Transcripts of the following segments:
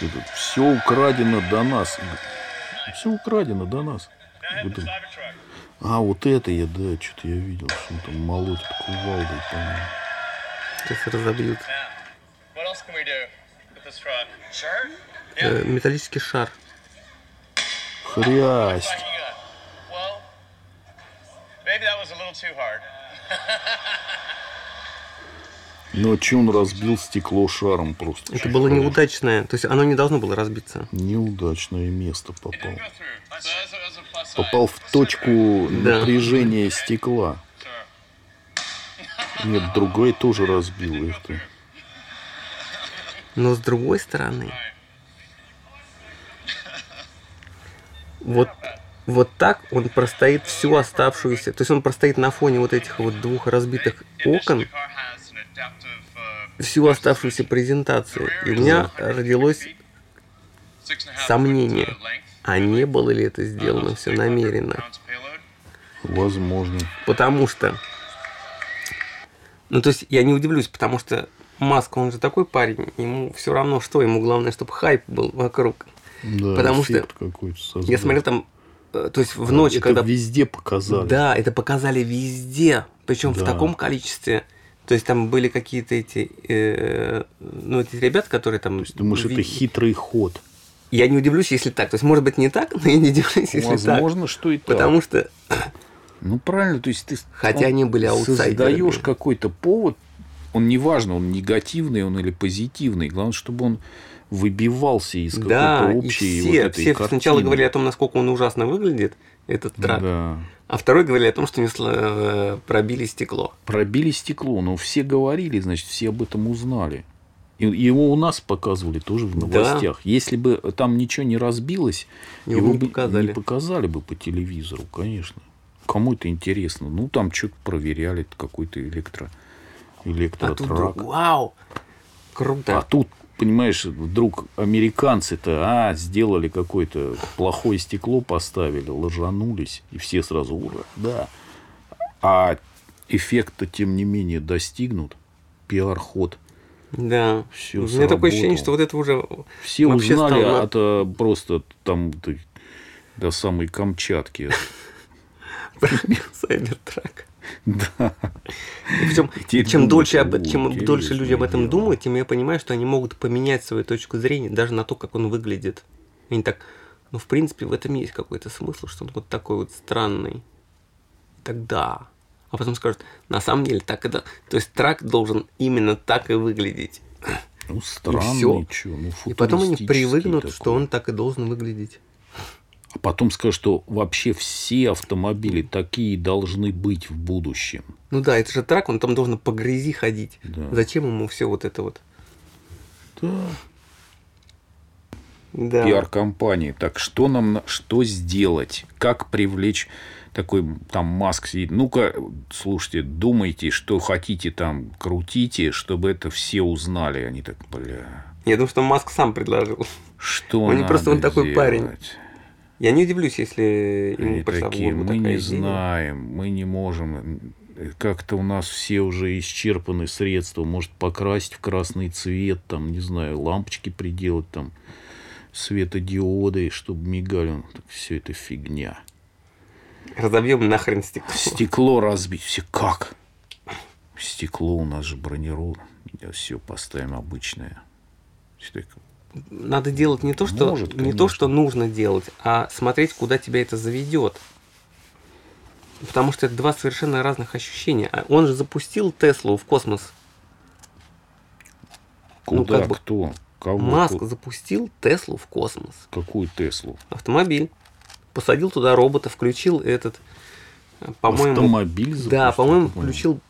Это все украдено до нас. Все украдено до нас. Это- А, вот это я, да, что-то я видел, что он там молотит кувалдой, по-моему. Сейчас разобьют. Э, металлический шар. Хрясть. What you got? Well, maybe that was a little too hard. Ну, а че он разбил стекло шаром просто? Это было неудачное. То есть оно не должно было разбиться. Неудачное место попал. Попал в точку Да. напряжения стекла. Нет, другой тоже разбил их ты. Но с другой стороны, вот, вот так он простоит всю оставшуюся. То есть он простоит на фоне вот этих вот двух разбитых окон всю оставшуюся презентацию. И у меня родилось сомнение, а не было ли это сделано все намеренно. Возможно. Потому что... Ну, то есть я не удивлюсь, потому что Маск, он же такой парень, ему все равно что, ему главное, чтобы хайп был вокруг. Да, Потому что. Я смотрел там, э, то есть в ночь, Это когда... везде показали. Да, это показали везде, причем в Да. таком количестве. То есть там были какие-то эти, э, ну, эти ребята, которые там... То есть, думаешь, это ви- хитрый ход. Я не удивлюсь, если так. То есть, может быть, не так, но я не удивлюсь, если Возможно, что и так. так. Потому что, Ну, правильно, то есть ты... Хотя они были аутсайдерами. Создаешь какой-то повод, он неважно, он негативный он или позитивный, главное, чтобы он выбивался из да, какой-то и общей все, вот этой все картины. сначала говорили о том, насколько он ужасно выглядит, этот трак, Да. А второй говорили о том, что не э, пробили стекло. Пробили стекло, но все говорили, значит, все об этом узнали. И его у нас показывали тоже в новостях. Если бы там ничего не разбилось, Его не бы показали. не показали бы по телевизору, конечно. Кому это интересно? Ну, там что-то проверяли, какой-то электро, А тут, электротрак. вау, круто. А тут, понимаешь, вдруг американцы-то а, сделали какое-то плохое стекло, поставили, ложанулись, и все сразу ура, да. А эффект-то, тем не менее, достигнут. Пиар-ход. Да. Всё У меня такое ощущение, сработало. что вот это уже Все вообще узнали стало от э, просто там до самой Камчатки. Сайбертрак. Да. Причем, Теперь чем дольше, об- «О, чем дольше люди об этом интересное дело». думают, тем я понимаю, что они могут поменять свою точку зрения даже на то, как он выглядит. И Они так, ну, в принципе, в этом есть какой-то смысл, что он вот такой вот странный. Тогда. А потом скажут, на самом деле так это... То есть трак должен именно так и выглядеть. Ну, странный, всё. чё, ну, И потом они привыкнут, такой. что он так и должен выглядеть. А потом скажут, что вообще все автомобили такие должны быть в будущем. Ну да, это же трак, он там должен по грязи ходить. Да. Зачем ему все вот это вот? Да. Да. Пиар-компании. Так что нам, на- что сделать? Как привлечь такой там Маск сидит? Ну-ка, слушайте, думайте, что хотите там, крутите, чтобы это все узнали. Они так, бля, Я думаю, что Маск сам предложил. что Он не просто, он надо такой парень. Я не удивлюсь, если Они пришла в такие, голову мы такая не идея. знаем, мы не можем. Как-то у нас все уже исчерпаны средства. Может, покрасить в красный цвет, там, не знаю, лампочки приделать, там, светодиоды, чтобы мигали. Ну, так все это фигня. Разобьем нахрен стекло. Стекло разбить. Все как? Стекло у нас же бронировано. Все поставим обычное. Всё так Надо делать не то, что, Может, не то, что нужно делать, а смотреть, куда тебя это заведет. Потому что это два совершенно разных ощущения. А Он же запустил Теслу в космос. Ну, Куда? как бы Кто? Кого? Маск Ку- запустил Теслу в космос. Какую Теслу? Автомобиль. Посадил туда робота, включил этот, э, по-моему... Автомобиль Да, запустил, по-моему, по-моему. включил...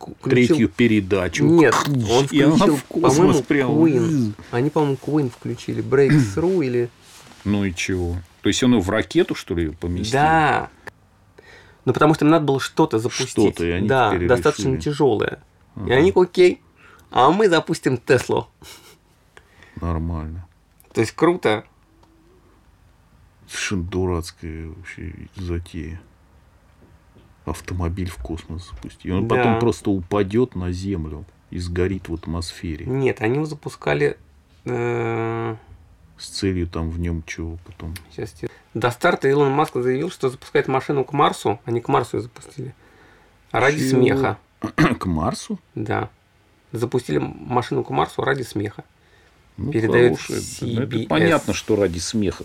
включил- третью передачу. Нет, он И включил, по-моему. Queen. Они, по-моему, Queen включили. Breakthrough или... Ну и чего? То есть он его в ракету, что ли, поместил? Да. Ну, потому что им надо было что-то запустить. Что-то, и они да, достаточно решили. тяжелое. И Ага. они, окей, а мы запустим Теслу. Нормально. То есть круто. Совершенно дурацкая вообще затея. Автомобиль в космос запустить. И он Да. потом просто упадет на Землю и сгорит в атмосфере. Нет, они его запускали... э, С целью там в нем чего потом. Сейчас те- До старта Илон Маск заявил, что запускает машину к Марсу. Они к Марсу ее запустили. Ради Чего? смеха. К Марсу? Да. Запустили машину к Марсу ради смеха. Ну, Передает хорошее. Ну, это CBS. понятно, что ради смеха.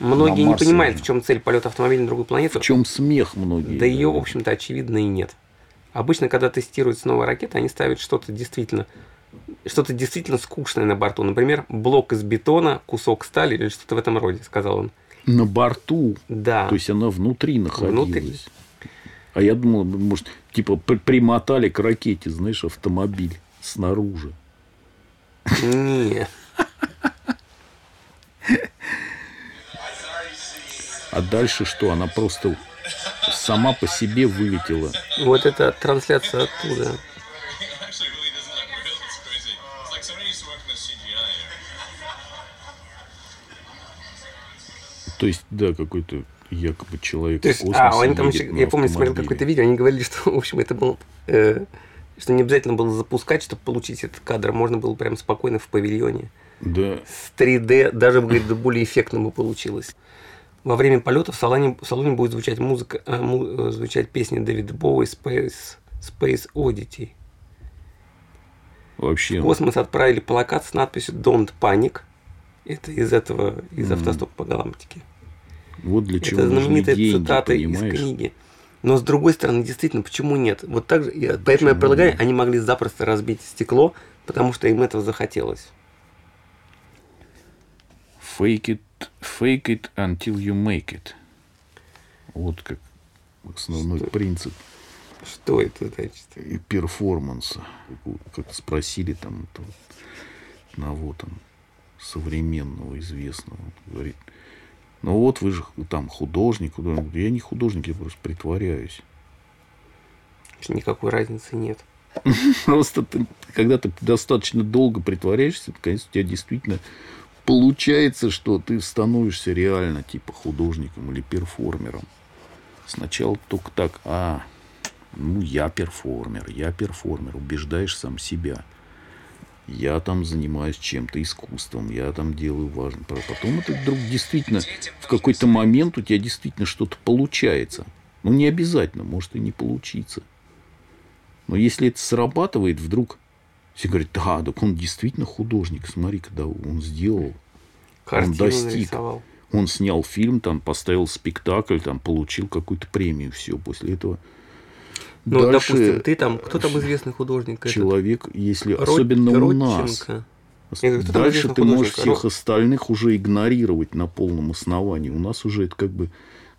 Многие не понимают, же. в чем цель полета автомобиля на другую планету. В чем смех многие? Да ее, в общем-то, очевидно и нет. Обычно, когда тестируются новые ракеты, они ставят что-то действительно что-то действительно скучное на борту. Например, блок из бетона, кусок стали или что-то в этом роде, сказал он. На борту. Да. То есть она внутри находилась. Внутри. А я думал, может, типа при- примотали к ракете, знаешь, автомобиль снаружи. Не. А дальше что? Она просто сама по себе вылетела. Вот это трансляция оттуда. То есть, да, какой-то якобы человек То есть, а, они там я помню, смотрел какое-то видео, они говорили, что, в общем, это был, э, что не обязательно было запускать, чтобы получить этот кадр, можно было прям спокойно в павильоне. Да, С 3D даже, да более эффектно бы получилось. Во время полета в салоне, в салоне будет звучать музыка, э, му- э, звучать песня Дэвида Боуи Space, Space Oddity. вообще. В космос отправили плакат с надписью Don't Panic. Это из этого, из автостопа по галактике. Вот для чего Это знаменитая деньги, цитата из понимаешь? книги. Но с другой стороны, действительно, почему нет? Вот так же, я- поэтому я предлагаю, они могли запросто разбить стекло, потому что им этого захотелось. Fake it, fake it until you make it. Вот как основной Что? принцип Что это значит? и перформанса. Как спросили там вот одного там современного, известного. Он Говорит, ну вот вы же там художник. художник». Он говорит, Я не художник, я просто притворяюсь. Никакой разницы нет. Просто ты, когда ты достаточно долго притворяешься, конечно, у тебя действительно получается, что ты становишься реально типа художником или перформером. Сначала только так, а, ну, я перформер, я перформер, убеждаешь сам себя. Я там занимаюсь чем-то, искусством, я там делаю важно. Потом это вдруг действительно в какой-то момент у тебя действительно что-то получается. Ну, не обязательно, может и не получиться. Но если это срабатывает, вдруг все говорят, да, так он действительно художник, смотри, когда он сделал. Картину достиг. нарисовал. Он снял фильм, там, поставил спектакль, там, получил какую-то премию, все. После этого Ну, дальше допустим, ты там, кто там известный художник? Этот? человек, если Род- особенно у нас, Родченко. Говорю, дальше ты можешь всех остальных уже игнорировать на полном основании. У нас уже это как бы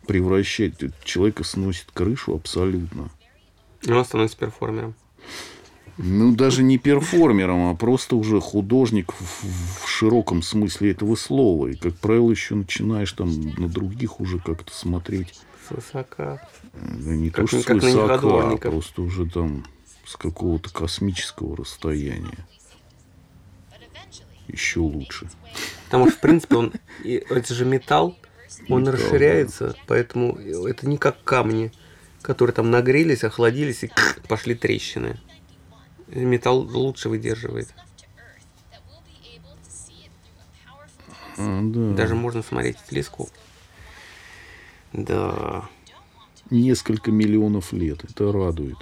превращает, человека сносит крышу абсолютно. И он становится перформером. Ну, даже не перформером, а просто уже художник в, в широком смысле этого слова. И, как правило, еще начинаешь там на других уже как-то смотреть. С высока. Да не Как то, что как на с высока, а просто уже там с какого-то космического расстояния. Еще лучше. Потому что, в принципе, он, и это же металл, он Металл, расширяется, поэтому это не как камни, которые там нагрелись, охладились и пошли трещины. Металл лучше выдерживает. А, да. Даже можно смотреть в телескоп. Да. Несколько миллионов лет. Это радует.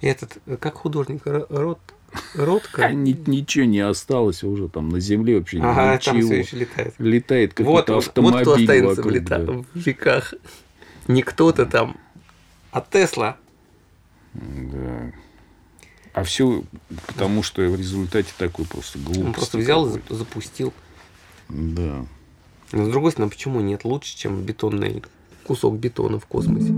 Этот, э, как художник, Ро- Рот, Ротко? Ни- ничего не осталось уже там на Земле вообще Ага, там все еще летает. Летает Вот, автомобиль вот кто останется в, вокруг, лета- да. в веках. Не кто-то там, а Тесла. Да. А все потому, что в результате такой просто глупости. Он просто взял и запустил. Да. Но с другой стороны, почему нет? Лучше, чем бетонный кусок бетона в космосе.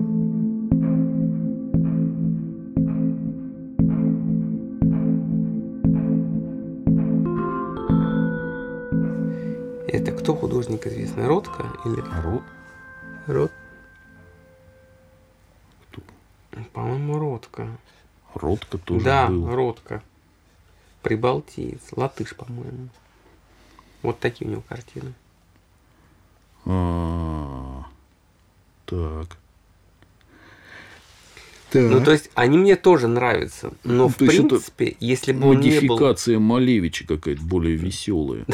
Это кто художник известный? Ротко или Рот? Рот? Кто? По-моему, Ротко. Ротко тоже да, был. Ротко. Прибалтиец. Латыш, по-моему. Вот такие у него картины. А, Так. Ну, то есть, они мне тоже нравятся. Но, Ну, в есть это принципе, если бы он не был... Модификация Малевича какая-то более веселая.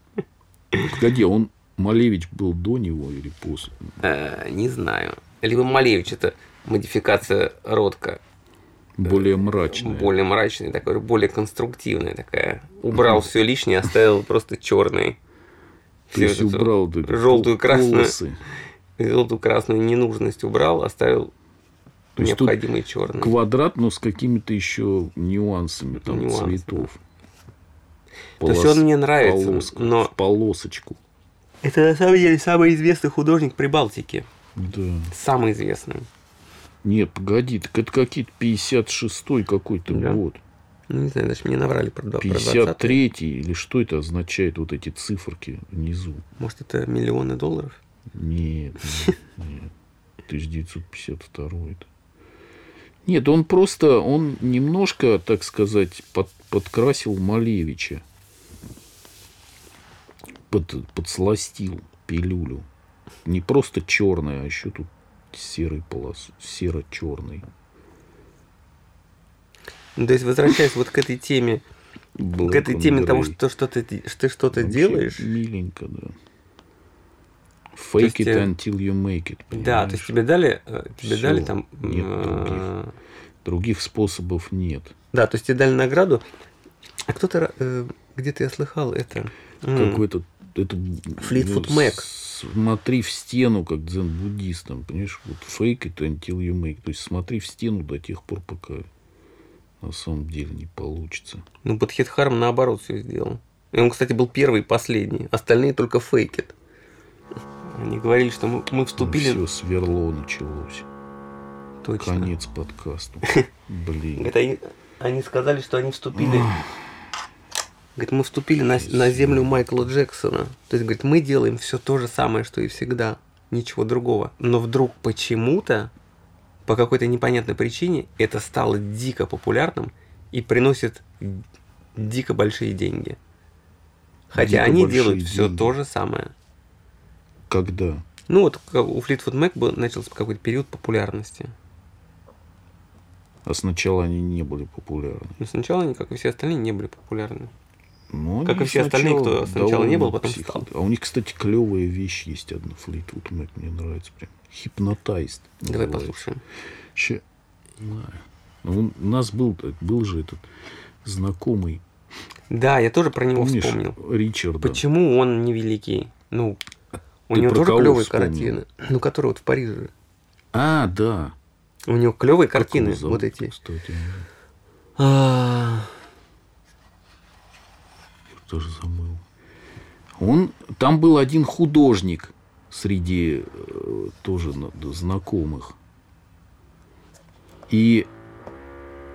Погоди, он Малевич был до него или после? Э, не знаю. Либо Малевич это модификация Ротко. Более мрачная. Более мрачная, такая, более конструктивная такая. Убрал все лишнее, оставил просто черный. То есть убрал вот эти желтую, красную, полосы. желтую, красную ненужность убрал, оставил То необходимый черный. Квадрат, но с какими-то еще нюансами там Нюансы, цветов. То есть он мне нравится, полоска, но- в полосочку. Это на самом деле самый известный художник Прибалтики. Да. Самый известный. Нет, погоди, так это какие-то 56-й какой-то Да. год. Ну, не знаю, даже мне наврали про, два- про 20 53-й или что это означает, вот эти циферки внизу? Может, это миллионы долларов? Нет, нет, нет. 1952 это. Нет, он просто, он немножко, так сказать, под- подкрасил Малевича. Под, подсластил пилюлю. Не просто черная, а еще тут серый полос, серо-черный. Ну, то есть, возвращаясь вот к этой теме, к этой теме того, что, что ты, что ты что-то делаешь, Миленько, да. Fake есть, it э, until you make it. да, то есть тебе дали, э, тебе дали там, нет э, Других способов нет. да, то есть тебе дали награду, а кто-то где-то я слыхал это, какой-то это Fleetwood ну, Mac. Смотри в стену, как дзен-буддистам, понимаешь, вот fake it until you make. То есть смотри в стену до тех пор, пока на самом деле не получится. ну Бадхет Харм наоборот все сделал. И он, кстати, был первый и последний, остальные только фейкет. Они говорили, что мы, мы вступили... Все, сверло началось. Точно. Конец подкасту. Блин. Говорит, они сказали, что они вступили... Говорит, мы вступили на, на землю Майкла Джексона. То есть, говорит, мы делаем все то же самое, что и всегда. Ничего другого. Но вдруг почему-то, по какой-то непонятной причине, это стало дико популярным и приносит дико большие деньги. Хотя Дико они делают все деньги. то же самое. Когда? Ну вот у Fleetwood Mac был, начался какой-то период популярности. А сначала они не были популярны. Но сначала они, как и все остальные, не были популярны. Ну, Как и все остальные, кто сначала не был, потом стал. А у них, кстати, клевая вещь есть одна. Fleetwood Mac мне нравится прям. Hypnotized. Давай называется. послушаем. Знаю. Ну, У нас был, был же этот знакомый, Да, я тоже про него помнишь, вспомнил. Ричарда. Почему он невеликий? Ну, у Ты него тоже клевые вспомнил? картины. Ну, которые вот в Париже. А, да. У него клевые картины, зовут, вот эти. Кстати, А, тоже забыл. Он, там был один художник среди э, тоже на- знакомых. И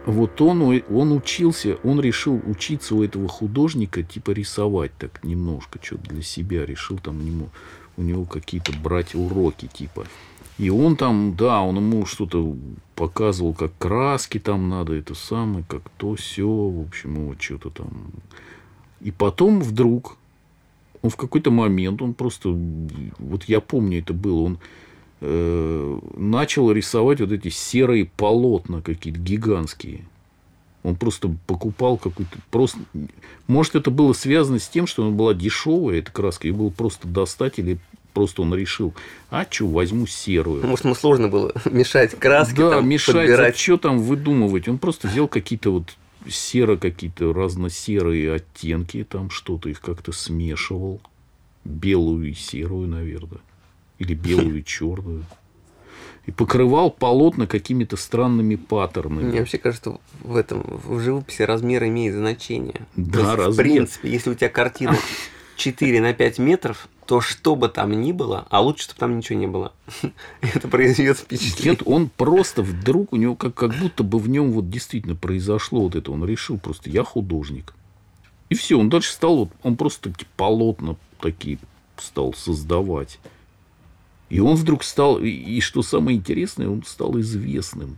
вот он, он учился, он решил учиться у этого художника, типа рисовать так немножко, что-то для себя. Решил там ему, у него какие-то брать уроки, типа. И он там, да, он ему что-то показывал, как краски там надо, это самое, как то, все, в общем, вот что-то там. И потом вдруг, он в какой-то момент, он просто, вот я помню, это было, он э, начал рисовать вот эти серые полотна какие-то гигантские. Он просто покупал какую-то... Просто... Может, это было связано с тем, что она была дешевая, эта краска, ее было просто достать, или просто он решил, а что, возьму серую. может, ему сложно было мешать краски, Да, там, мешать, подбирать. что там выдумывать. Он просто взял какие-то вот серо, какие-то разносерые оттенки, там что-то их как-то смешивал. Белую и серую, наверное. Или белую и черную. И покрывал полотна какими-то странными паттернами. Мне вообще кажется, в этом, в живописи размер имеет значение. Да, есть, В размер. принципе, если у тебя картина 4 на 5 метров, то что бы там ни было, а лучше, чтобы там ничего не было. Это произведет впечатление. Нет, он просто вдруг, у него как, как будто бы в нем вот действительно произошло вот это. Он решил просто, я художник. И все, он дальше стал, вот, он просто эти полотна такие стал создавать. И он вдруг стал, и, и что самое интересное, он стал известным.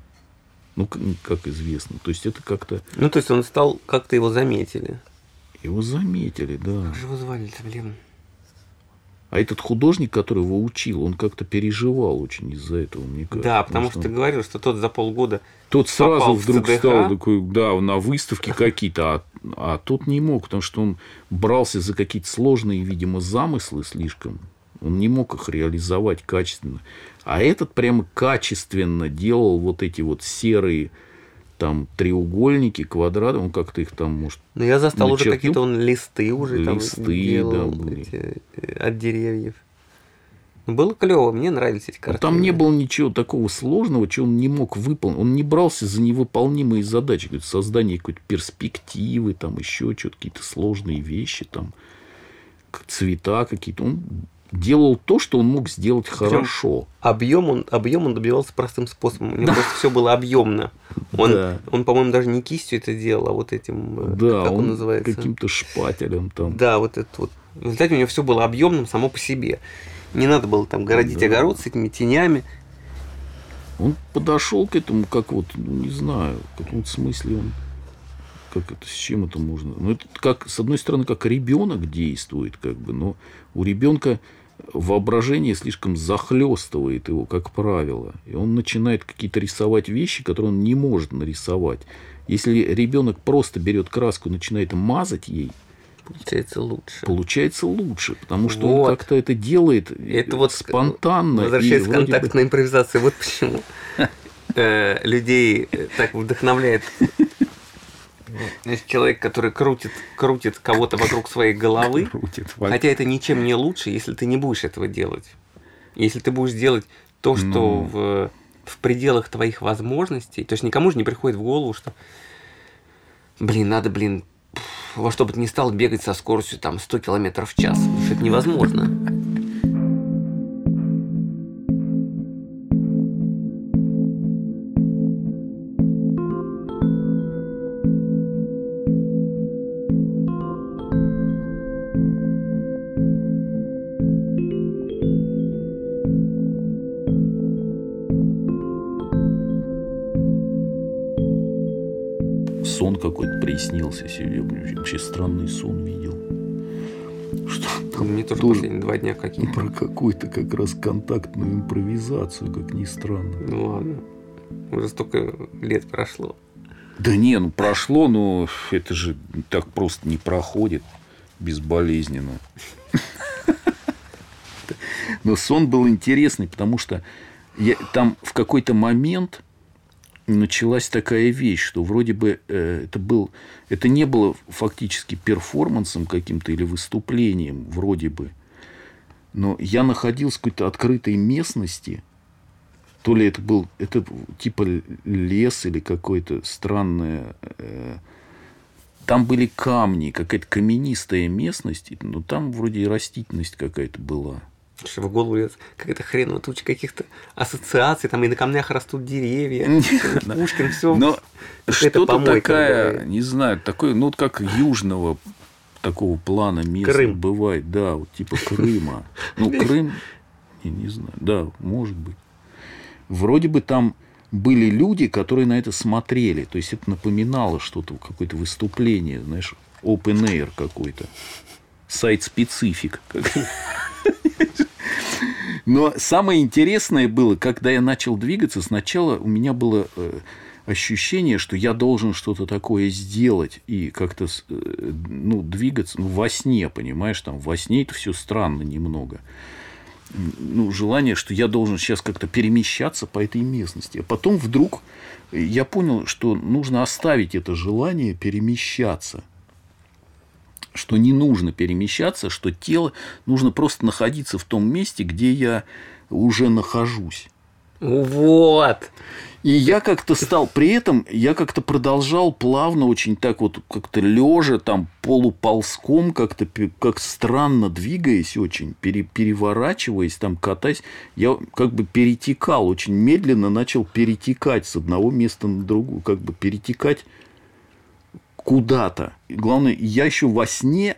Ну, как, как известным. То есть, это как-то Ну, то есть он стал, как-то его заметили. его заметили, да. Как же его звали-то, блин? А этот художник, который его учил, он как-то переживал очень из-за этого, мне кажется. Да, потому что ты говорил, что тот за полгода тот сразу вдруг ЦДХ. стал такой, да, на выставке какие-то, а, а тот не мог, потому что он брался за какие-то сложные, видимо, замыслы слишком. Он не мог их реализовать качественно. А этот прямо качественно делал вот эти вот серые там треугольники, квадраты, он как-то их там, может, Но я застал уже начеркнул. какие-то он листы уже там Листы, делал да, были. эти, э, от деревьев. Ну, Было клево, мне нравились эти Ну, картины. Там не было ничего такого сложного, чего он не мог выполнить. Он не брался за невыполнимые задачи, какое-то создание какой-то перспективы, там еще что-то, какие-то сложные вещи, там цвета какие-то. Он делал то, что он мог сделать хорошо. Объем он, объем он добивался простым способом. У него просто все было объемно. Он, Да. он, по-моему, даже не кистью это делал, а вот этим, э, Да, как он, он называется? каким-то шпателем там. Да, вот это вот. В результате у него все было объемным само по себе. Не надо было там городить Да. огород с этими тенями. Он подошел к этому, как вот, ну, не знаю, в каком смысле он, как это, с чем это можно. Ну, это как, с одной стороны, как ребенок действует, как бы, но у ребенка воображение слишком захлестывает его, как правило. И он начинает какие-то рисовать вещи, которые он не может нарисовать. Если ребенок просто берет краску и начинает мазать ей, Получается лучше. получается лучше, потому что Вот. он как-то это делает Это вот спонтанно. Возвращаясь к вроде бы- контактной импровизации, вот почему э, людей э, так вдохновляет Значит, человек, который крутит, крутит кого-то вокруг своей головы, крутит. хотя это ничем не лучше, если ты не будешь этого делать. Если ты будешь делать то, что Ну. в, в пределах твоих возможностей, то есть никому же не приходит в голову, что, блин, надо, блин, во что бы то ни стало бегать со скоростью там 100 километров в час. Потому что это невозможно. Сон какой-то приснился сегодня. Вообще странный сон видел. Что Мне тоже, тоже последние два дня какие-то. про какую-то как раз контактную импровизацию, как ни странно. Ну ладно. Уже столько лет прошло. Да не, ну прошло, но это же так просто не проходит безболезненно. Но сон был интересный, потому что я, там в какой-то момент началась такая вещь, что вроде бы э, это был, это не было фактически перформансом каким-то или выступлением, вроде бы. Но я находился в какой-то открытой местности, то ли это был это типа лес или какое-то странное. э, там были камни, какая-то каменистая местность, но там вроде и растительность какая-то была. Что в голову лезет какая-то хреновая туча каких-то ассоциаций, там и на камнях растут деревья. Пушкин, все. Но что-то такая, не знаю, такое, ну вот как южного такого плана места Крым. бывает, да, вот типа Крыма. Ну, Крым, я не знаю, да, может быть. Вроде бы там были люди, которые на это смотрели. То есть это напоминало что-то, какое-то выступление, знаешь, open air какой-то. Сайт-специфик. Но самое интересное было, когда я начал двигаться, сначала у меня было э, ощущение, что я должен что-то такое сделать и как-то э, ну, двигаться ну, во сне, понимаешь, там во сне это все странно немного. Ну, желание, что я должен сейчас как-то перемещаться по этой местности. А потом вдруг я понял, что нужно оставить это желание перемещаться что не нужно перемещаться, что тело нужно просто находиться в том месте, где я уже нахожусь. Вот. И я как-то стал, при этом я как-то продолжал плавно, очень так вот как-то лежа, там полуползком, как-то как странно двигаясь очень, пере- переворачиваясь, там катаясь, я как бы перетекал, очень медленно начал перетекать с одного места на другое, как бы перетекать куда-то. Главное, я еще во сне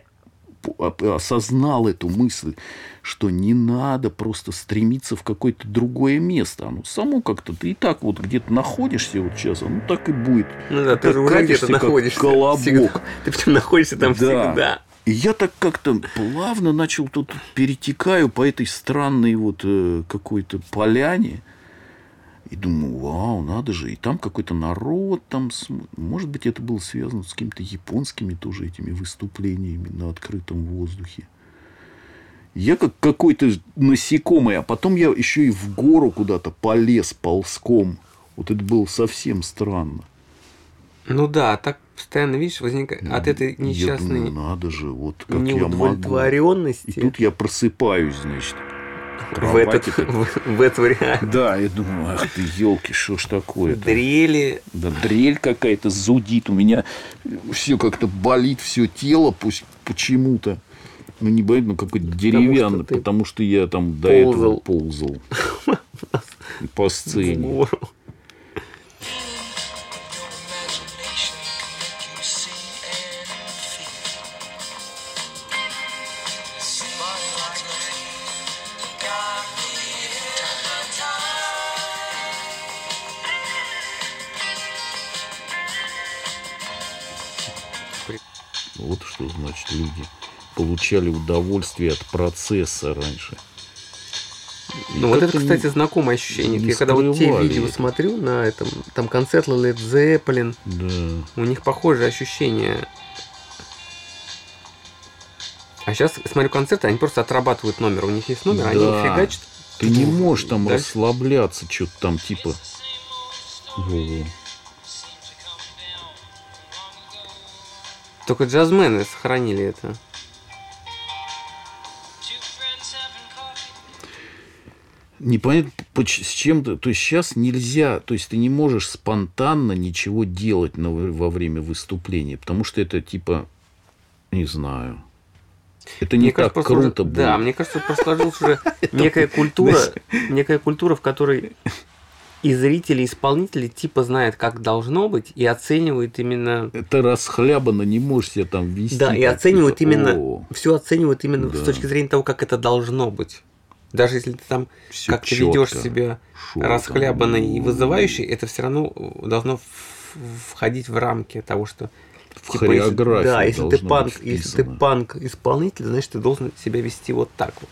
об- осознал эту мысль, что не надо просто стремиться в какое-то другое место. Оно само как-то, ты и так вот где-то находишься вот сейчас, оно так и будет. Ну да, ты же уже где-то находишься. колобок. всегда. Ты причем находишься там Да. всегда. И я так как-то плавно начал тут перетекаю по этой странной вот э, какой-то поляне. И думаю, вау, надо же. И там какой-то народ там. Может быть, это было связано с какими-то японскими тоже этими выступлениями на открытом воздухе. Я как какой-то насекомый, а потом я еще и в гору куда-то полез ползком. Вот это было совсем странно. Ну да, так постоянно, видишь, возникает от этой Я несчастной думаю, надо же, вот как я могу. И тут я просыпаюсь, значит. В, этот, в, в эту реальность. Да, я думаю, ах ты, елки, что ж такое-то? Дрели. Да дрель какая-то зудит. У меня все как-то болит, все тело пусть почему-то. Ну, не болит, но какой-то деревянный, ты потому что я там до этого ползал. ползал. По сцене. Получали удовольствие от процесса раньше. И Ну вот это, кстати, не- знакомое ощущение. Я когда вот те видео это. смотрю на этом, там концерт Led Zeppelin, Да. у них похожие ощущения. А сейчас смотрю концерты, они просто отрабатывают номер. У них есть номер, они Да. фигачат. Ты не можешь там Дальше. расслабляться, что-то там типа. Во-во. Только джазмены сохранили это. Непонятно, с чем-то. То есть сейчас нельзя, то есть ты не можешь спонтанно ничего делать на, во время выступления, потому что это типа, не знаю. Это не Мне так кажется, круто уже- будет. Да, мне кажется, просто сложилась уже некая культура, некая культура, в которой и зрители, и исполнители типа знают, как должно быть, и оценивают именно Это расхлябано, не можешь себя там вести. Да, и оценивают именно, «О, все оценивают именно Да. с точки зрения того, как это должно быть. Даже если ты там Всё как ты ведешь себя шо там, расхлябанно и вызывающий, это все равно должно в- входить в рамки того, что В типа, если- да, если ты должно панк, если ты панк исполнитель, значит ты должен себя вести вот так вот.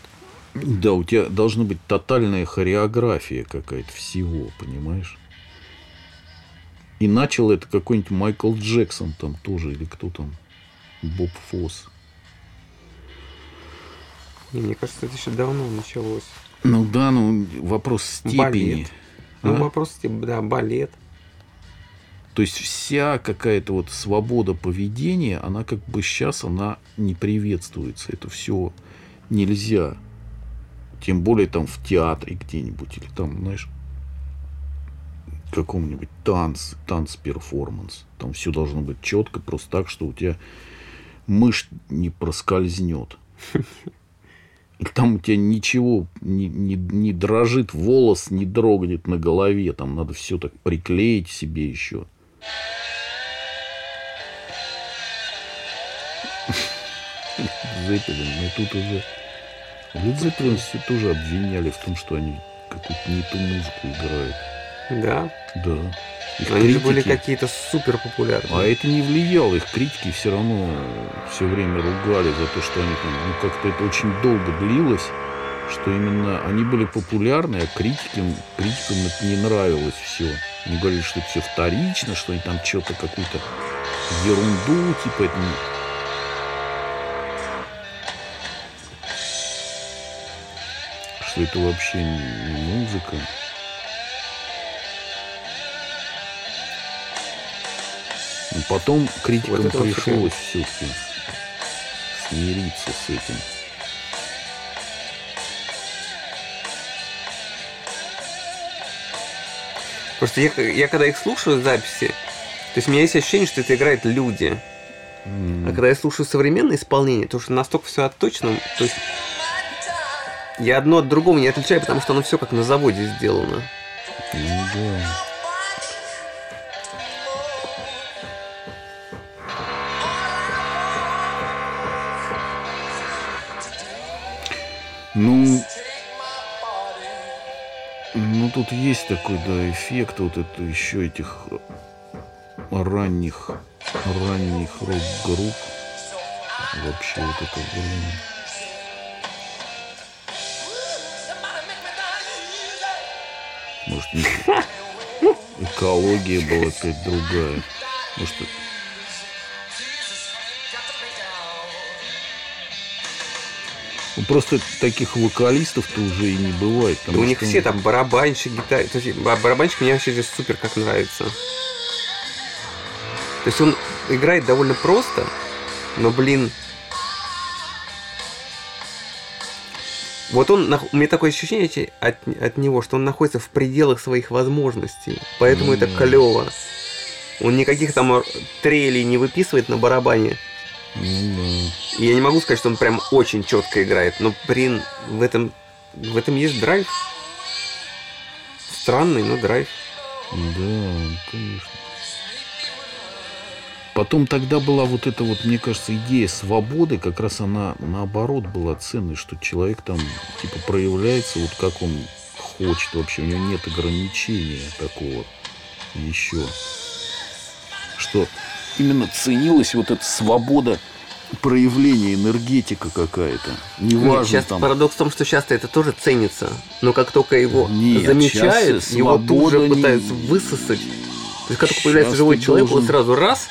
Да, у тебя должна быть тотальная хореография какая-то всего, понимаешь? И начал это какой-нибудь Майкл Джексон там тоже, или кто там, Боб Фосс. И мне кажется, это еще давно началось. Ну да, ну вопрос степени. Балет. Ну, А? вопрос, типа, да, балет. То есть вся какая-то вот свобода поведения, она как бы сейчас, она не приветствуется. Это все нельзя. Тем более там в театре где-нибудь или там, знаешь, каком-нибудь танц, танц-перформанс. Там все должно быть четко, просто так, что у тебя мышь не проскользнет. Там у тебя ничего не, не, не дрожит, волос не дрогнет на голове. Там надо все так приклеить себе еще. Зеппелин, ну тут уже... Лед Зеппелин все тоже обвиняли в том, что они какую-то не ту музыку играют. Да. Да. Их Они же были критики- какие-то супер популярные. А это не влияло. Их критики все равно все время ругали за то, что они там, ну, как-то это очень долго длилось, что именно они были популярны, а критикам, критикам это не нравилось все. Они говорили, что это все вторично, что они там что-то какую-то ерунду, типа это не... Что это вообще не музыка. Потом критикам Вот пришлось все-таки смириться с этим. Просто я, я когда их слушаю записи, то есть у меня есть ощущение, что это играют люди. А когда я слушаю современное исполнение, то что настолько все отточено, то есть я одно от другого не отличаю, потому что оно все как на заводе сделано. Ну да. Ну, ну тут есть такой, да, эффект вот это еще этих ранних, ранних рок-групп. вообще вот это время. Может, не- экология была опять другая. Может, ну, просто таких вокалистов-то уже и не бывает. Да у них все там барабанщик, гитар... То есть ба- барабанщик мне вообще здесь супер как нравится. То есть он играет довольно просто, но, блин... Вот он, у меня такое ощущение от, от него, что он находится в пределах своих возможностей. Поэтому это М. клево. Он никаких там трелей не выписывает на барабане. Да. И я не могу сказать, что он прям очень четко играет, но, блин, в этом, в этом есть драйв. Странный, но драйв. Да, конечно. Потом тогда была вот эта вот, мне кажется, идея свободы, как раз она наоборот была ценной, что человек там типа проявляется вот как он хочет вообще, у него нет ограничения такого еще. Что именно ценилась вот эта свобода проявления, энергетика какая-то. Неважно Нет, сейчас там. парадокс в том, что часто это тоже ценится, но как только его Нет, замечают, его тут же не- пытаются высосать. То есть, как только появляется живой человек, должен- он сразу раз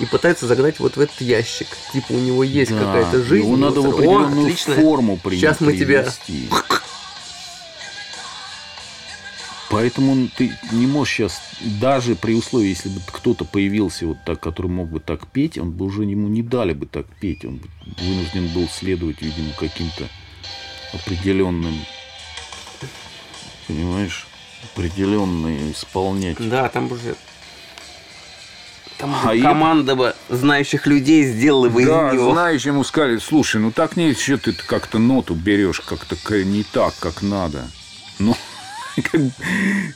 и пытается загнать вот в этот ящик. Типа у него есть Да, какая-то жизнь. Его надо в «О, определенную отлично, форму при- Сейчас мы тебя... Поэтому ты не можешь сейчас, даже при условии, если бы кто-то появился вот так, который мог бы так петь, он бы уже ему не дали бы так петь. Он бы вынужден был следовать, видимо, каким-то определенным, понимаешь, определенные исполнять. Да, там уже... Там А уже я- команда бы знающих людей сделала бы Да, из него. знаешь, ему сказали, слушай, ну так не, что ты как-то ноту берешь, как-то не так, как надо. Ну,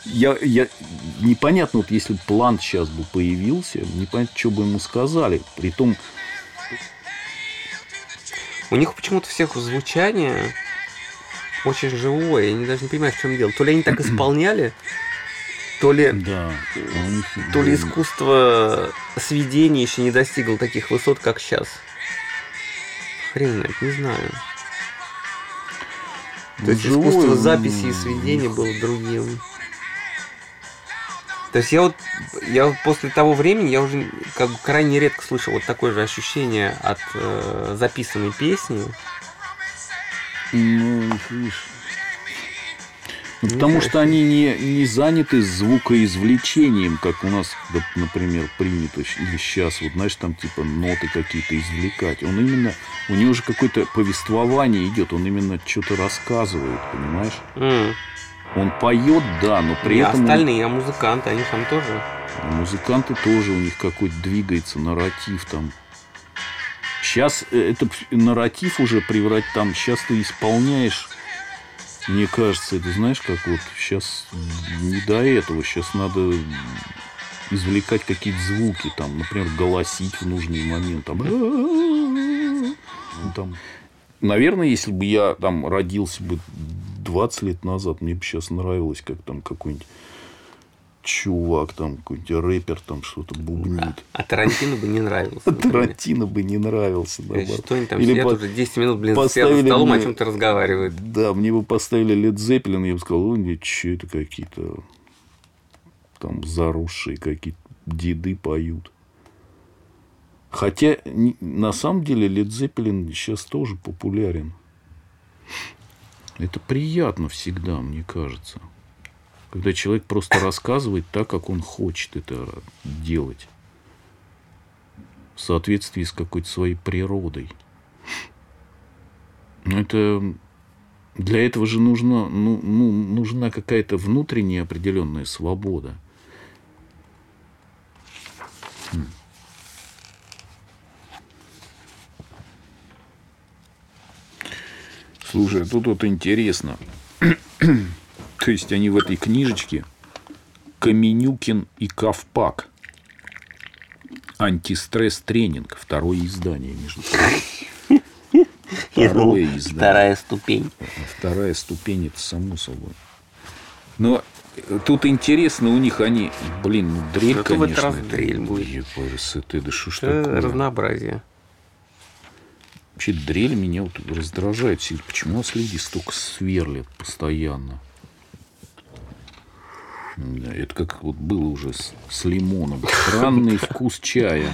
я, я, непонятно, вот если бы план сейчас бы появился, непонятно, что бы ему сказали. Притом, У них почему-то всех звучание очень живое. Я даже не понимаю, в чем дело. То ли они так исполняли, то ли, да, то ли искусство сведения еще не достигло таких высот, как сейчас. Хрен знает, не знаю. То есть живое, искусство записи и сведения было другим. То есть я вот, я вот после того времени, я уже как бы крайне редко слышал вот такое же ощущение от э, записанной песни. Ну, видишь. Ну, потому что они не, не заняты звукоизвлечением, как у нас, например, принято сейчас, вот знаешь, там типа ноты какие-то извлекать. Он именно, у него же какое-то повествование идет, он именно что-то рассказывает, понимаешь? М. Он поет, да, но при И этом он- остальные, а музыканты, они там тоже. музыканты тоже у них какой-то двигается нарратив там. Сейчас это п- нарратив уже преврать там, сейчас ты исполняешь, мне кажется, это знаешь, как вот сейчас не до этого, сейчас надо извлекать какие-то звуки, там, например, голосить в нужный момент, там, там. Наверное, если бы я там родился бы 20 лет назад, мне бы сейчас нравилось, как там какой-нибудь чувак, там какой-нибудь рэпер там что-то бубнит. А Тарантино бы не нравился. например. Тарантино бы не нравился. То есть, наоборот. Что они там Или сидят по- уже 10 минут, блин, сидят за поставили столом, о мне- чем-то разговаривают. Да, мне бы поставили Лед Зеппелин, я бы сказал, ой, нет, что это какие-то там заросшие какие-то деды поют. Хотя, на самом деле, Лед Зеппелин сейчас тоже популярен. Это приятно всегда, мне кажется. Когда человек просто рассказывает так, как он хочет это делать. В соответствии с какой-то своей природой. Ну, это для этого же нужно, ну, ну, нужна какая-то внутренняя определенная свобода. Хм. Слушай, а тут вот интересно. То есть они в этой книжечке Каменюкин и Ковпак. Антистресс-тренинг. Второе издание, между прочим. Второе издание. Вторая ступень. Вторая ступень, это само собой. Но тут интересно, у них они, блин, ну дрель, Зато в этот конечно. раз дрель будет. ЕПРСТ, да что ж Это такое? разнообразие. Вообще дрель меня вот раздражает. Почему у нас люди столько сверлят постоянно? Это как вот было уже с, с лимоном. Странный вкус чая.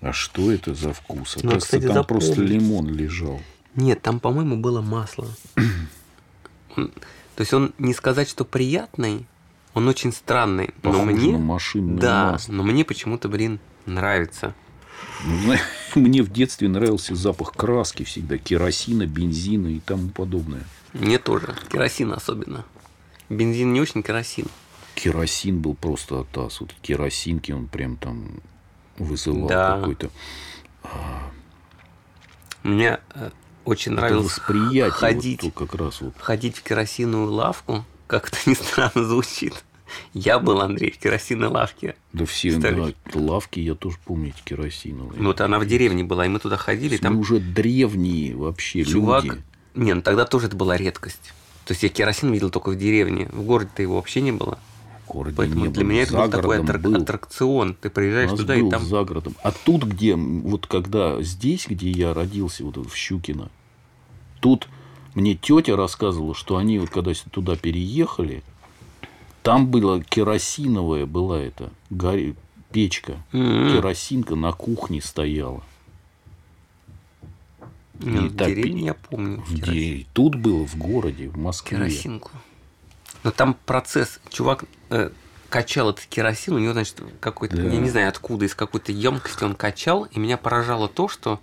А что это за вкус? Ну, Оказывается, кстати, там просто запомнить. лимон лежал. Нет, там, по-моему, было масло. То есть он не сказать, что приятный, он очень странный. Но Похож мне, на машинное да, масло. но мне почему-то, блин, нравится. Ну, Мне в детстве нравился запах краски всегда. Керосина, бензина и тому подобное. Мне тоже. Керосин особенно. Бензин не очень, керосин. Керосин был просто атас. Вот керосинки он прям там вызывал Да. какой-то Мне э, очень это нравилось вот ходить, то как раз вот. ходить в керосиновую лавку. Как это ни странно звучит. Я был, Андрей, в керосиной лавке. Да все да, лавки, я тоже помню эти керосиновые. Ну, вот она в деревне была, и мы туда ходили. Мы Там уже древние вообще чувак... люди. Не, ну тогда тоже это была редкость. То есть я керосин видел только в деревне. В городе-то его вообще не было. В городе Поэтому не для было. меня это был такой аттрак- был. аттракцион. Ты приезжаешь туда, был и там... за городом. А тут, где, вот когда здесь, где я родился, вот в Щукино, тут мне тетя рассказывала, что они вот когда туда переехали, там была керосиновая была эта горе- печка, М. керосинка на кухне стояла. Не, И в деревне я помню. В керосин. де- Тут было, в городе, в Москве. Керосинку. Но там процесс. Чувак э, качал этот керосин, у него, значит, какой-то, Да. я не знаю откуда, из какой-то емкости он качал, и меня поражало то, что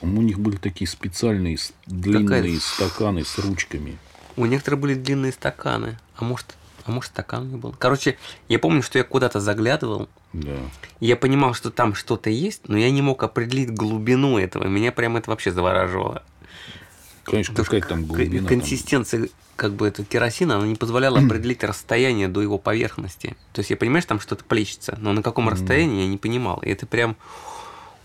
У них были такие специальные длинные Какая- стаканы с ручками. у некоторых были длинные стаканы. А может, а может стакан не был. Короче, я помню, что я куда-то заглядывал, Да. я понимал, что там что-то есть, но я не мог определить глубину этого. Меня прям это вообще завораживало. Конечно, какая что там глубина. там. Консистенция как бы этого керосина, она не позволяла определить расстояние до его поверхности. То есть я понимаю, что там что-то плещется, но на каком расстоянии я не понимал. И это прям,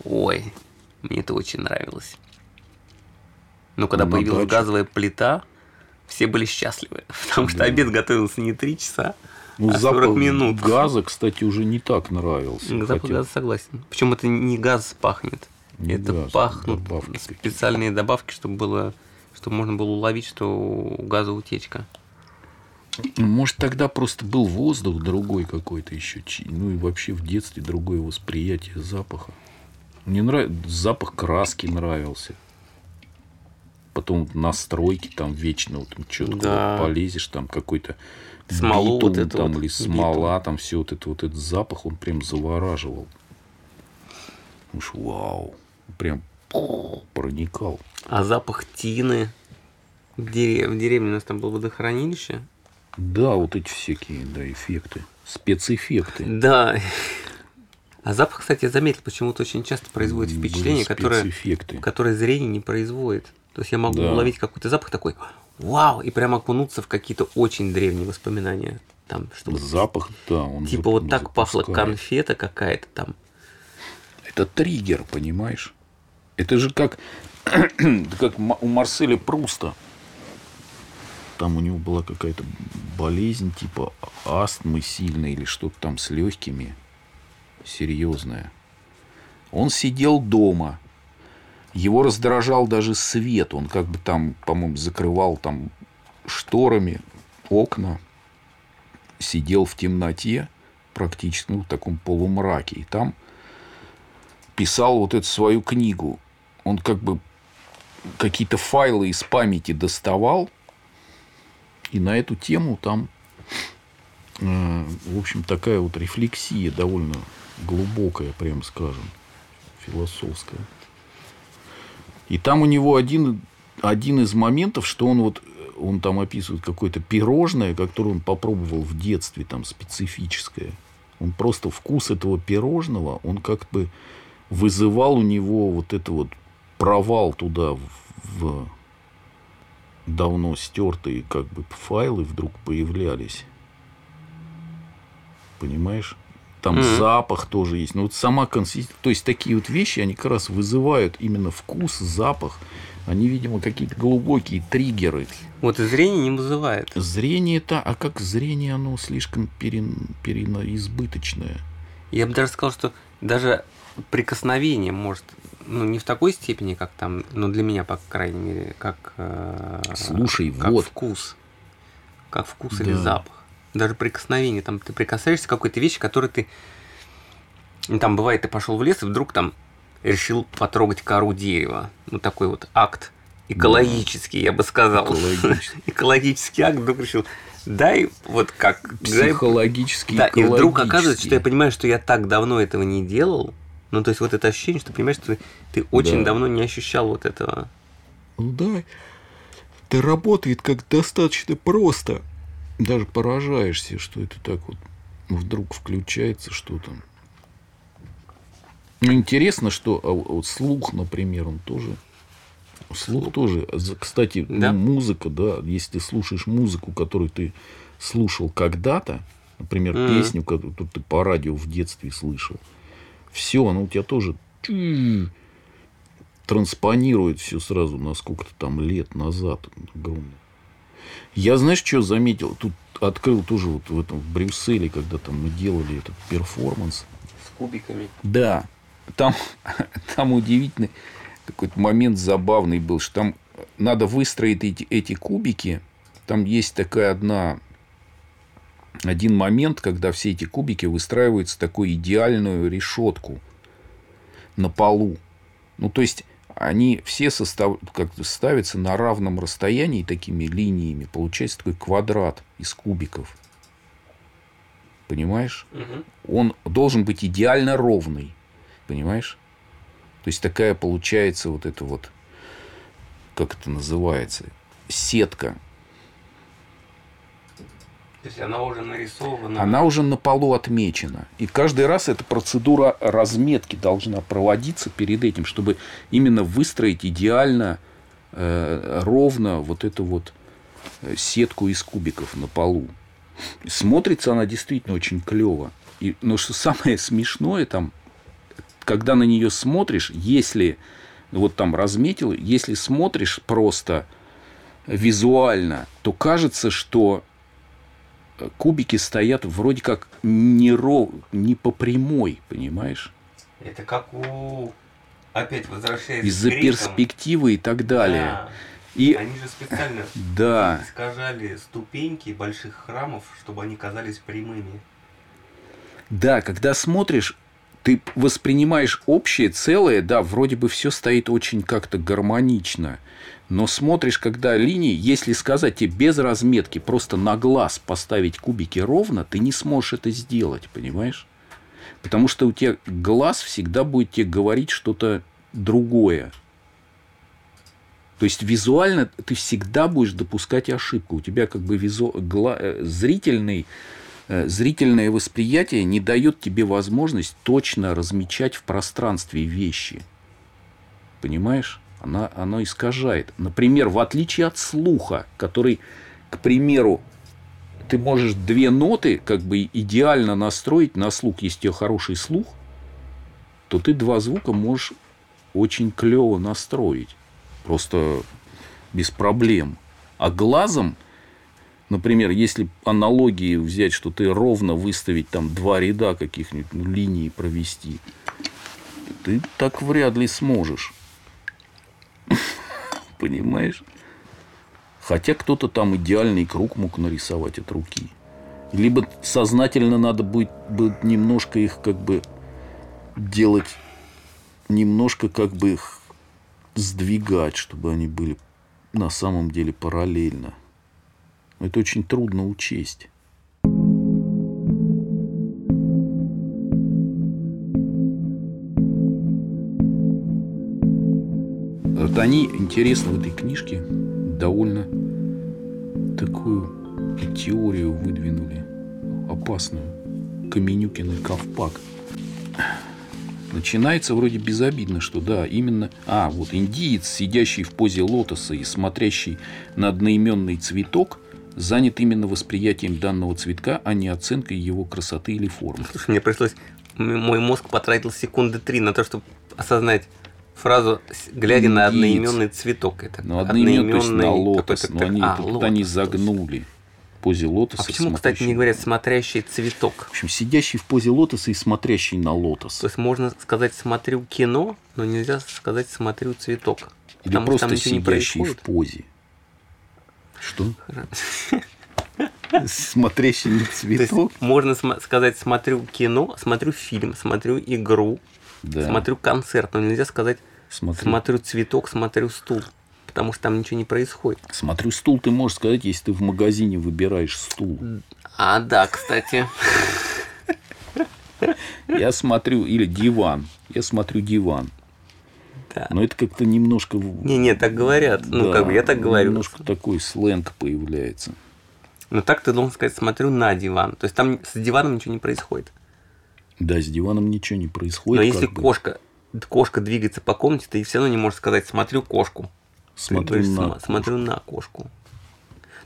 ой, мне это очень нравилось. Но когда На появилась даче. газовая плита, все были счастливы, потому что Да. обед готовился не 3 часа, Ну, а 40 запах минут. газа, кстати, уже не так нравился. Запах Хотя- газа согласен. Причем это не газ пахнет. Не это газ, пахнут добавки специальные добавки, чтобы было чтобы можно было уловить, что у газа утечка. Может, тогда просто был воздух другой какой-то еще. Ну и вообще в детстве другое восприятие запаха. Мне нравится запах краски нравился. Потом настройки там вечно вот что-то Да. полезешь, там какой-то Смолу вот битум эту там вот, или смола, там все вот это вот этот запах, он прям завораживал. Уж вау, прям проникал. А запах тины в, дере- в деревне у нас там было водохранилище. Да, вот эти всякие, да, эффекты, спецэффекты. Да. А запах, кстати, я заметил, почему-то очень часто производит впечатление, которое, которое зрение не производит. То есть я могу Да. уловить какой-то запах такой, вау, и прямо окунуться в какие-то очень древние воспоминания. Там, чтобы Запах, да, он типа зап- вот так пахла запускает. конфета какая-то там. Это триггер, понимаешь? Это же как, как у Марселя Пруста. Там у него была какая-то болезнь типа астмы сильной или что-то там с легкими. Серьезная. Он сидел дома. Его раздражал даже свет. Он как бы там, по-моему, закрывал там шторами окна. Сидел в темноте практически, ну, в таком полумраке. И там писал вот эту свою книгу. Он как бы какие-то файлы из памяти доставал. И на эту тему там, э, в общем, такая вот рефлексия довольно глубокая, прям скажем, философская. И там у него один, один из моментов, что он вот он там описывает какое-то пирожное, которое он попробовал в детстве, там специфическое. Он просто вкус этого пирожного, он как бы вызывал у него вот это вот провал туда в, в давно стертые как бы файлы вдруг появлялись. Понимаешь? Там Мгм. запах тоже есть. Ну, вот сама консистенция. То есть, такие вот вещи, они как раз вызывают именно вкус, запах. Они, видимо, какие-то глубокие триггеры. Вот и зрение не вызывает. Зрение это, а как зрение, оно слишком перен, переизбыточное. Я бы даже сказал, что даже прикосновение может ну, не в такой степени, как там, но для меня, по крайней мере, как, э, Слушай, как вот. вкус. Как вкус или Да. запах. Даже прикосновение. Там ты прикасаешься к какой-то вещи, которой ты... ну, Там бывает, ты пошел в лес и вдруг там решил потрогать кору дерева. Ну, такой вот акт экологический, я бы сказал. Экологический. Экологический акт. Вдруг решил, дай вот как... дай Психологически, да, и вдруг оказывается, что я понимаю, что я так давно этого не делал. Ну, то есть вот это ощущение, что ты понимаешь, что ты, ты очень Да. давно не ощущал вот этого. Ну да, это работает как достаточно просто. Даже поражаешься, что это так вот вдруг включается что-то. Ну, интересно, что а вот слух, например, он тоже... Слух тоже. Кстати, ну, Да. музыка, да, если ты слушаешь музыку, которую ты слушал когда-то, например, Мгм. песню, которую ты по радио в детстве слышал, все, оно у тебя тоже транспонирует все сразу на сколько-то там лет назад. Огромное. Я, знаешь, что заметил? Тут открыл тоже вот в этом в Брюсселе, когда там мы делали этот перформанс. С кубиками. Да, там, там удивительный какой-то момент забавный был, что там надо выстроить эти, эти кубики. Там есть такая одна один момент, когда все эти кубики выстраиваются в такую идеальную решетку на полу. Ну, то есть, они все состав... как ставятся на равном расстоянии такими линиями. Получается такой квадрат из кубиков. Понимаешь? Он должен быть идеально ровный. Понимаешь? То есть, такая получается вот эта вот, как это называется, сетка. То есть она уже нарисована. Она уже на полу отмечена. И каждый раз эта процедура разметки должна проводиться перед этим, чтобы именно выстроить идеально э, ровно вот эту вот э, сетку из кубиков на полу. Смотрится она действительно очень клево. И, но что самое смешное там, когда на нее смотришь, если вот там разметил, если смотришь просто визуально, то кажется, что кубики стоят вроде как не, ров... не по прямой, понимаешь? Это как у... Опять возвращаясь Из-за перспективы и так далее. Да. И Они же специально да, искажали ступеньки больших храмов, чтобы они казались прямыми. да, когда смотришь, ты воспринимаешь общее целое, да, вроде бы все стоит очень как-то гармонично. Но смотришь, когда линии, если сказать тебе без разметки, просто на глаз поставить кубики ровно, ты не сможешь это сделать, понимаешь? Потому что у тебя глаз всегда будет тебе говорить что-то другое. То есть визуально ты всегда будешь допускать ошибку. У тебя как бы визу... гла- э, зрительный, зрительное восприятие не дает тебе возможность точно размечать в пространстве вещи. Понимаешь? Она, оно искажает. Например, в отличие от слуха, который, к примеру, ты можешь две ноты как бы идеально настроить на слух. Если у тебя хороший слух, то ты два звука можешь очень клево настроить. Просто без проблем. А глазом, например, если аналогии взять, что ты ровно выставить там два ряда каких-нибудь ну, линий провести, ты так вряд ли сможешь. Понимаешь? Хотя кто-то там идеальный круг мог нарисовать от руки. Либо сознательно надо будет немножко их как бы делать, немножко как бы их сдвигать, чтобы они были на самом деле параллельно. Это очень трудно учесть. Вот они, интересно, в этой книжке довольно такую теорию выдвинули опасную. Каменюкин и Ковпак. Начинается вроде безобидно, что да, именно... А, вот индиец, сидящий в позе лотоса и смотрящий на одноименный цветок, занят именно восприятием данного цветка, а не оценкой его красоты или формы. Слушай, мне пришлось... Мой мозг потратил секунды три на то, чтобы осознать фразу, глядя на Индиец. одноименный цветок. Это Ну, одноименный, то есть на одноименный лотос, но они, а, лотос, они загнули. позе лотоса. А почему, кстати, смотрящий- не говорят смотрящий цветок? В общем, сидящий в позе лотоса и смотрящий на лотос. То есть можно сказать смотрю кино, но нельзя сказать смотрю цветок. Или потому что просто там ничего не сидящий в позе. Что? Смотрящий цветок? можно см- сказать смотрю кино, смотрю фильм, смотрю игру, Да. смотрю концерт, но нельзя сказать Смотрю. смотрю цветок, смотрю стул, потому что там ничего не происходит. Смотрю стул, ты можешь сказать, если ты в магазине выбираешь стул. А, да, кстати. Я смотрю, или диван. Я смотрю диван. Да. Но это как-то немножко... Не, не, так говорят. Ну, да, как бы я так говорю. Немножко такой сленг появляется. Но так ты должен сказать, смотрю на диван. То есть там с диваном ничего не происходит. Да, с диваном ничего не происходит. Но если бы. кошка, кошка двигается по комнате, ты все равно не можешь сказать, смотрю кошку. Смотрю говоришь, на, «Сма- смотрю на кошку.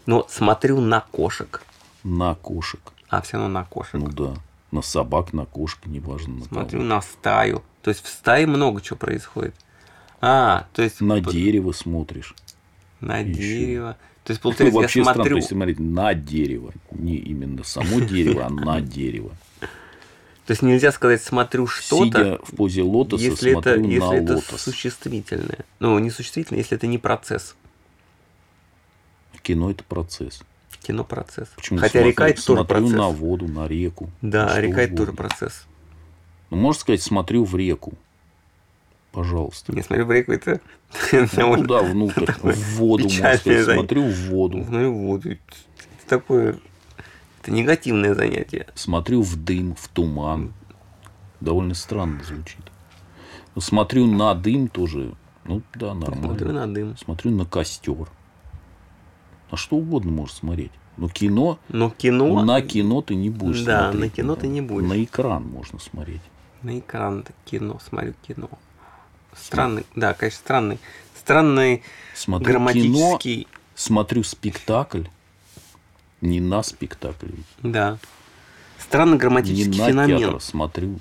Но смотрю на кошек. на кошек. А все равно на кошек. Ну да. На собак, на кошек, неважно. На Смотрю кого. на стаю. То есть в стае много чего происходит. А, то есть На дерево смотришь. на Еще. дерево. То есть Ну, получается, вообще я странно, смотрю. то есть смотреть на дерево. Не именно само дерево, а на дерево. То есть нельзя сказать смотрю что-то, Сидя в позе лотоса, если это, смотрю на если это лотос. существительное. Ну, не существительное, если это не процесс. Кино это процесс. Кино процесс. Почему Хотя смотрю, река это тоже смотрю процесс. на воду, на реку. Да, на что река это тоже процесс. Ну, можно сказать, смотрю в реку. Пожалуйста. Не смотрю в реку, это Ну, Куда внутрь? В воду, можно сказать. Смотрю в воду. Ну и вот. Это такое... Это негативное занятие. Смотрю в дым, в туман. Довольно странно звучит. Но смотрю на дым тоже. Ну да, нормально. Смотрю на дым. Смотрю на костер. На что угодно можешь смотреть. Но кино, Но кино... на кино ты не будешь Да, смотреть. на кино ты не будешь. На экран можно смотреть. На экран кино, смотрю кино. Странный, да, конечно, странный. Странный Смотрю кино, грамматический... смотрю спектакль. Не на спектакль. Да. Странный Не грамматический на феномен. театр смотрю.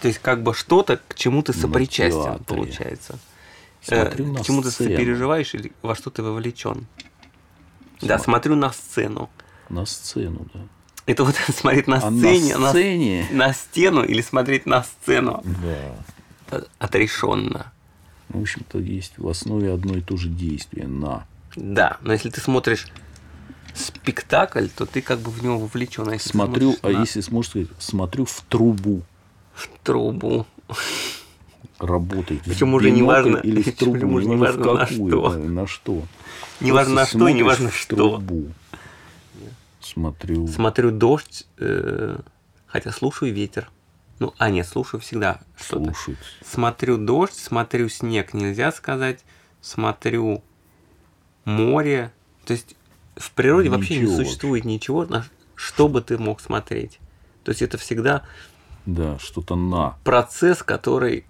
То есть, как бы что-то, к чему ты На сопричастен, получается. Смотрю Э, на к чему ты сцену. сопереживаешь или во что ты вовлечен. Да, смотрю на сцену. На сцену, да. Это вот смотреть на А на сцене, на, сцене... на стену или смотреть на сцену Да. Отрешенно. В общем-то, есть в основе одно и то же действие. На. Да, но если ты смотришь спектакль, то ты как бы в него вовлечен. А Смотрю, а на если сможешь сказать, смотрю в трубу. трубу, Работает. в Причем уже бинокль неважно- Или в трубу. уже неважно, неважно, в на какую, что. да, на что. неважно на Просто что и смотришь неважно в что. трубу. Смотрю. Смотрю дождь, э, хотя слушаю ветер. Ну, а нет, слушаю всегда что-то. Слушать. Смотрю дождь, смотрю снег, нельзя сказать. Смотрю море. То есть в природе вообще не Ничего существует ничего, на что бы ты мог смотреть. То есть это всегда Да, что-то на. процесс, который...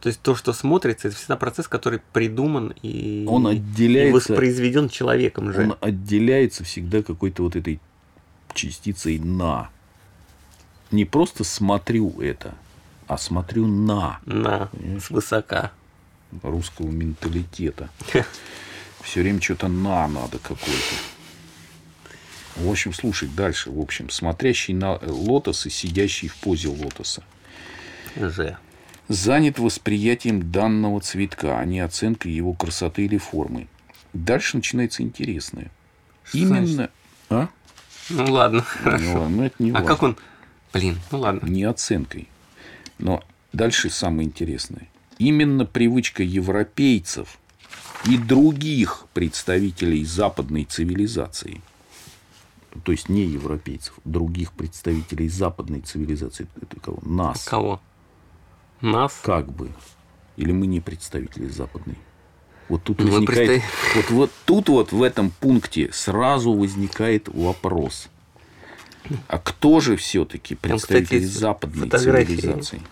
То есть то, что смотрится, это всегда процесс, который придуман и, Он и отделяется, воспроизведен человеком же. он отделяется всегда какой-то вот этой частицей на. Не просто смотрю это, а смотрю на На, свысока. русского менталитета. Все время что-то на надо какое-то. В общем, слушай, дальше. В общем, смотрящий на лотос и сидящий в позе лотоса. Ж. Занят восприятием данного цветка, а не оценкой его красоты или формы. Дальше начинается интересное. Что Именно... А? Ну ладно, Ну, хорошо. ладно, ну, это не А важно. как он... Блин, ну ладно. не оценкой. Но дальше самое интересное. Именно привычка европейцев и других представителей западной цивилизации, то есть не европейцев, других представителей западной цивилизации, это кого? Нас, Кого? Нас? как бы. Или мы не представители западной. Вот тут Мы возникает, представ- вот, вот тут вот в этом пункте сразу возникает вопрос. А кто же все-таки кстати, представитель есть западной фотографии. цивилизации?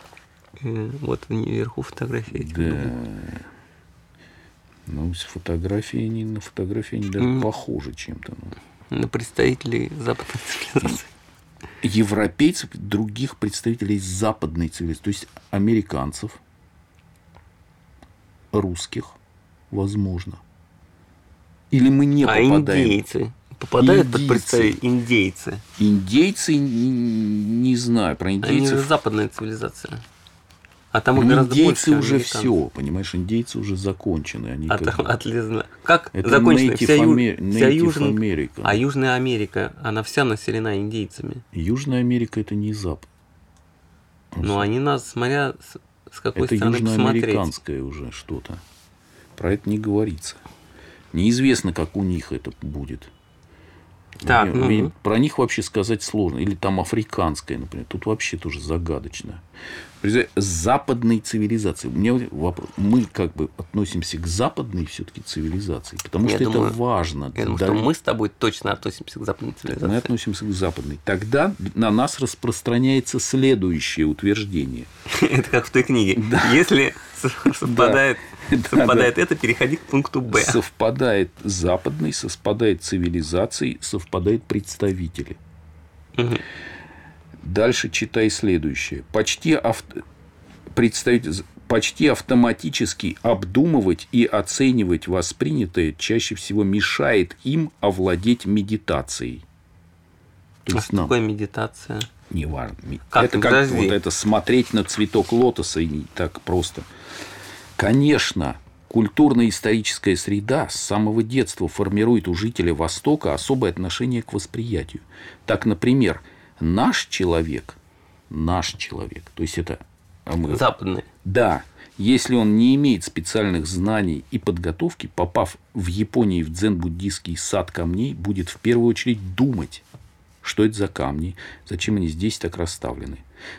Вот вверху двух. Да. Ну, с фотографией они, на фотографии они даже М. похожи чем-то. ну. На представителей западной цивилизации. Европейцев, других представителей западной цивилизации, то есть американцев, русских, возможно, Или мы не а попадаем? индейцы попадают под Индийцы. представителей индейцы. Индейцы, не знаю, про Они индейцев. западная цивилизация. А там их Ну, гораздо индейцы уже все, понимаешь, индейцы уже закончены. Они А как там отлезно. Как Это закончена Native вся, ю- вся Южная... America. А Южная Америка, она вся населена индейцами. Южная Америка это не Запад. Но они нас, смотря с, какой Это стороны посмотреть. южноамериканское уже что-то. Про это не говорится. Неизвестно, как у них это будет. Так, Мне- ну, ну. Про них вообще сказать сложно. Или там африканское, например. Тут вообще тоже загадочно. Западной цивилизации. У меня вопрос. Мы как бы относимся к западной все-таки цивилизации, потому Я что думаю- это важно. Я думаю, Да, что мы с тобой точно относимся к западной цивилизации. мы относимся к западной. Тогда на нас распространяется следующее утверждение. Это как в той книге. Если совпадает, Да, совпадает это, переходи к пункту Б. Совпадает западный, совпадает цивилизацией, совпадает представители. Дальше читай следующее. Почти, авт... представитель... почти автоматически обдумывать и оценивать воспринятое чаще всего мешает им овладеть медитацией. То А есть что нам медитация? неважно. Как? это как Подожди. вот это смотреть на цветок лотоса и так просто. Конечно, культурно-историческая среда с самого детства формирует у жителя Востока особое отношение к восприятию. Так, например, наш человек, наш человек, то есть это мы- Западная. да, если он не имеет специальных знаний и подготовки, попав в Японии в дзен-буддийский сад камней, будет в первую очередь думать, что это за камни, зачем они здесь так расставлены.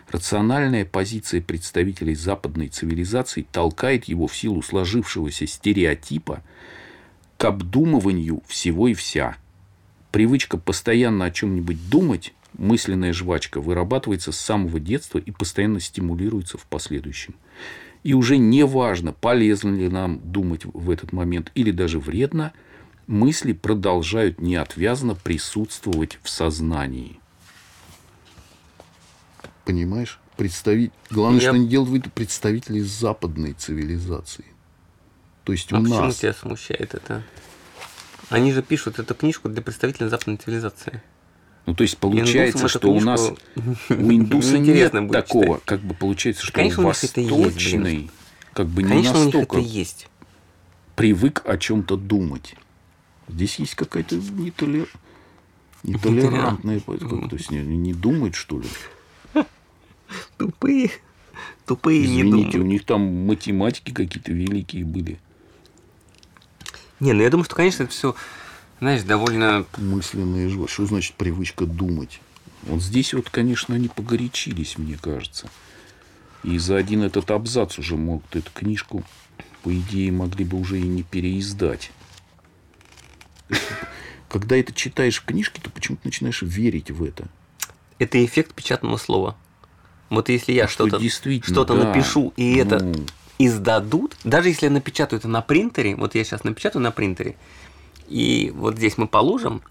Рациональная позиция представителей западной цивилизации толкает его в силу сложившегося стереотипа к обдумыванию всего и вся. Привычка постоянно о чем-нибудь думать, мысленная жвачка, вырабатывается с самого детства и постоянно стимулируется в последующем. И уже не важно, полезно ли нам думать в этот момент или даже вредно, мысли продолжают неотвязно присутствовать в сознании. Понимаешь? Представить... Главное, Я- что они делают представители западной цивилизации. То есть у А почему нас... тебя смущает это? Они же пишут эту книжку для представителей западной цивилизации. Ну, то есть получается, Индусам что у нас у индуса нет такого, читать. как бы получается, что Конечно, у это есть, восточный, как бы не Конечно, у них настолько это есть. привык о чем-то думать. Здесь есть какая-то нетолер... нетолерантная, как- то есть не, не думает, что ли. Тупые. Тупые не Извините, у думают. них там математики какие-то великие были. Не, ну я думаю, что, конечно, это все, знаешь, довольно... Мысленные живот. Что значит привычка думать? Вот здесь вот, конечно, они погорячились, мне кажется. И за один этот абзац уже могут эту книжку, по идее, могли бы уже и не переиздать. Когда это читаешь в книжке, то почему-то начинаешь верить в это. Это эффект печатного слова. Вот если я Что что-то действительно, что-то да. напишу, и это Ну. издадут, даже если я напечатаю это на принтере, вот я сейчас напечатаю на принтере, и вот здесь мы положим,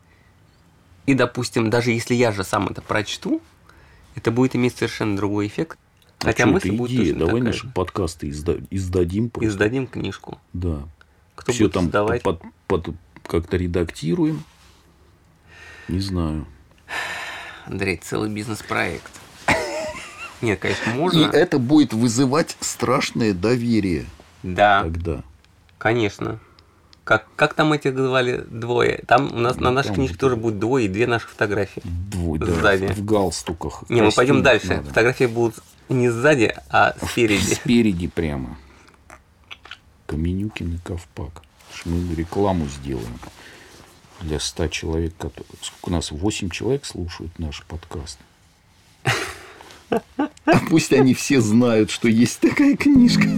и, допустим, даже если я же сам это прочту, это будет иметь совершенно другой эффект. А Хотя мысль это будет идея. Давай такая наши подкасты изда- издадим просто. Издадим книжку. Да. Кто Все будет там издавать? под- под- как-то редактируем. Не знаю. Андрей, целый бизнес-проект. Нет, конечно, И можно. это будет вызывать страшное доверие Да, тогда. конечно. Как, как там эти звали двое? Там у нас на нашей книжке тоже будет двое и две наших фотографии. Двое, да, Сзади. в галстуках. Не, мы пойдем дальше. надо. Фотографии будут не сзади, а спереди. Спереди прямо. Каменюкин и Ковпак. Мы рекламу сделаем для 100 человек. Сколько у нас? 8 человек слушают наш подкаст. А пусть они все знают, что есть такая книжка.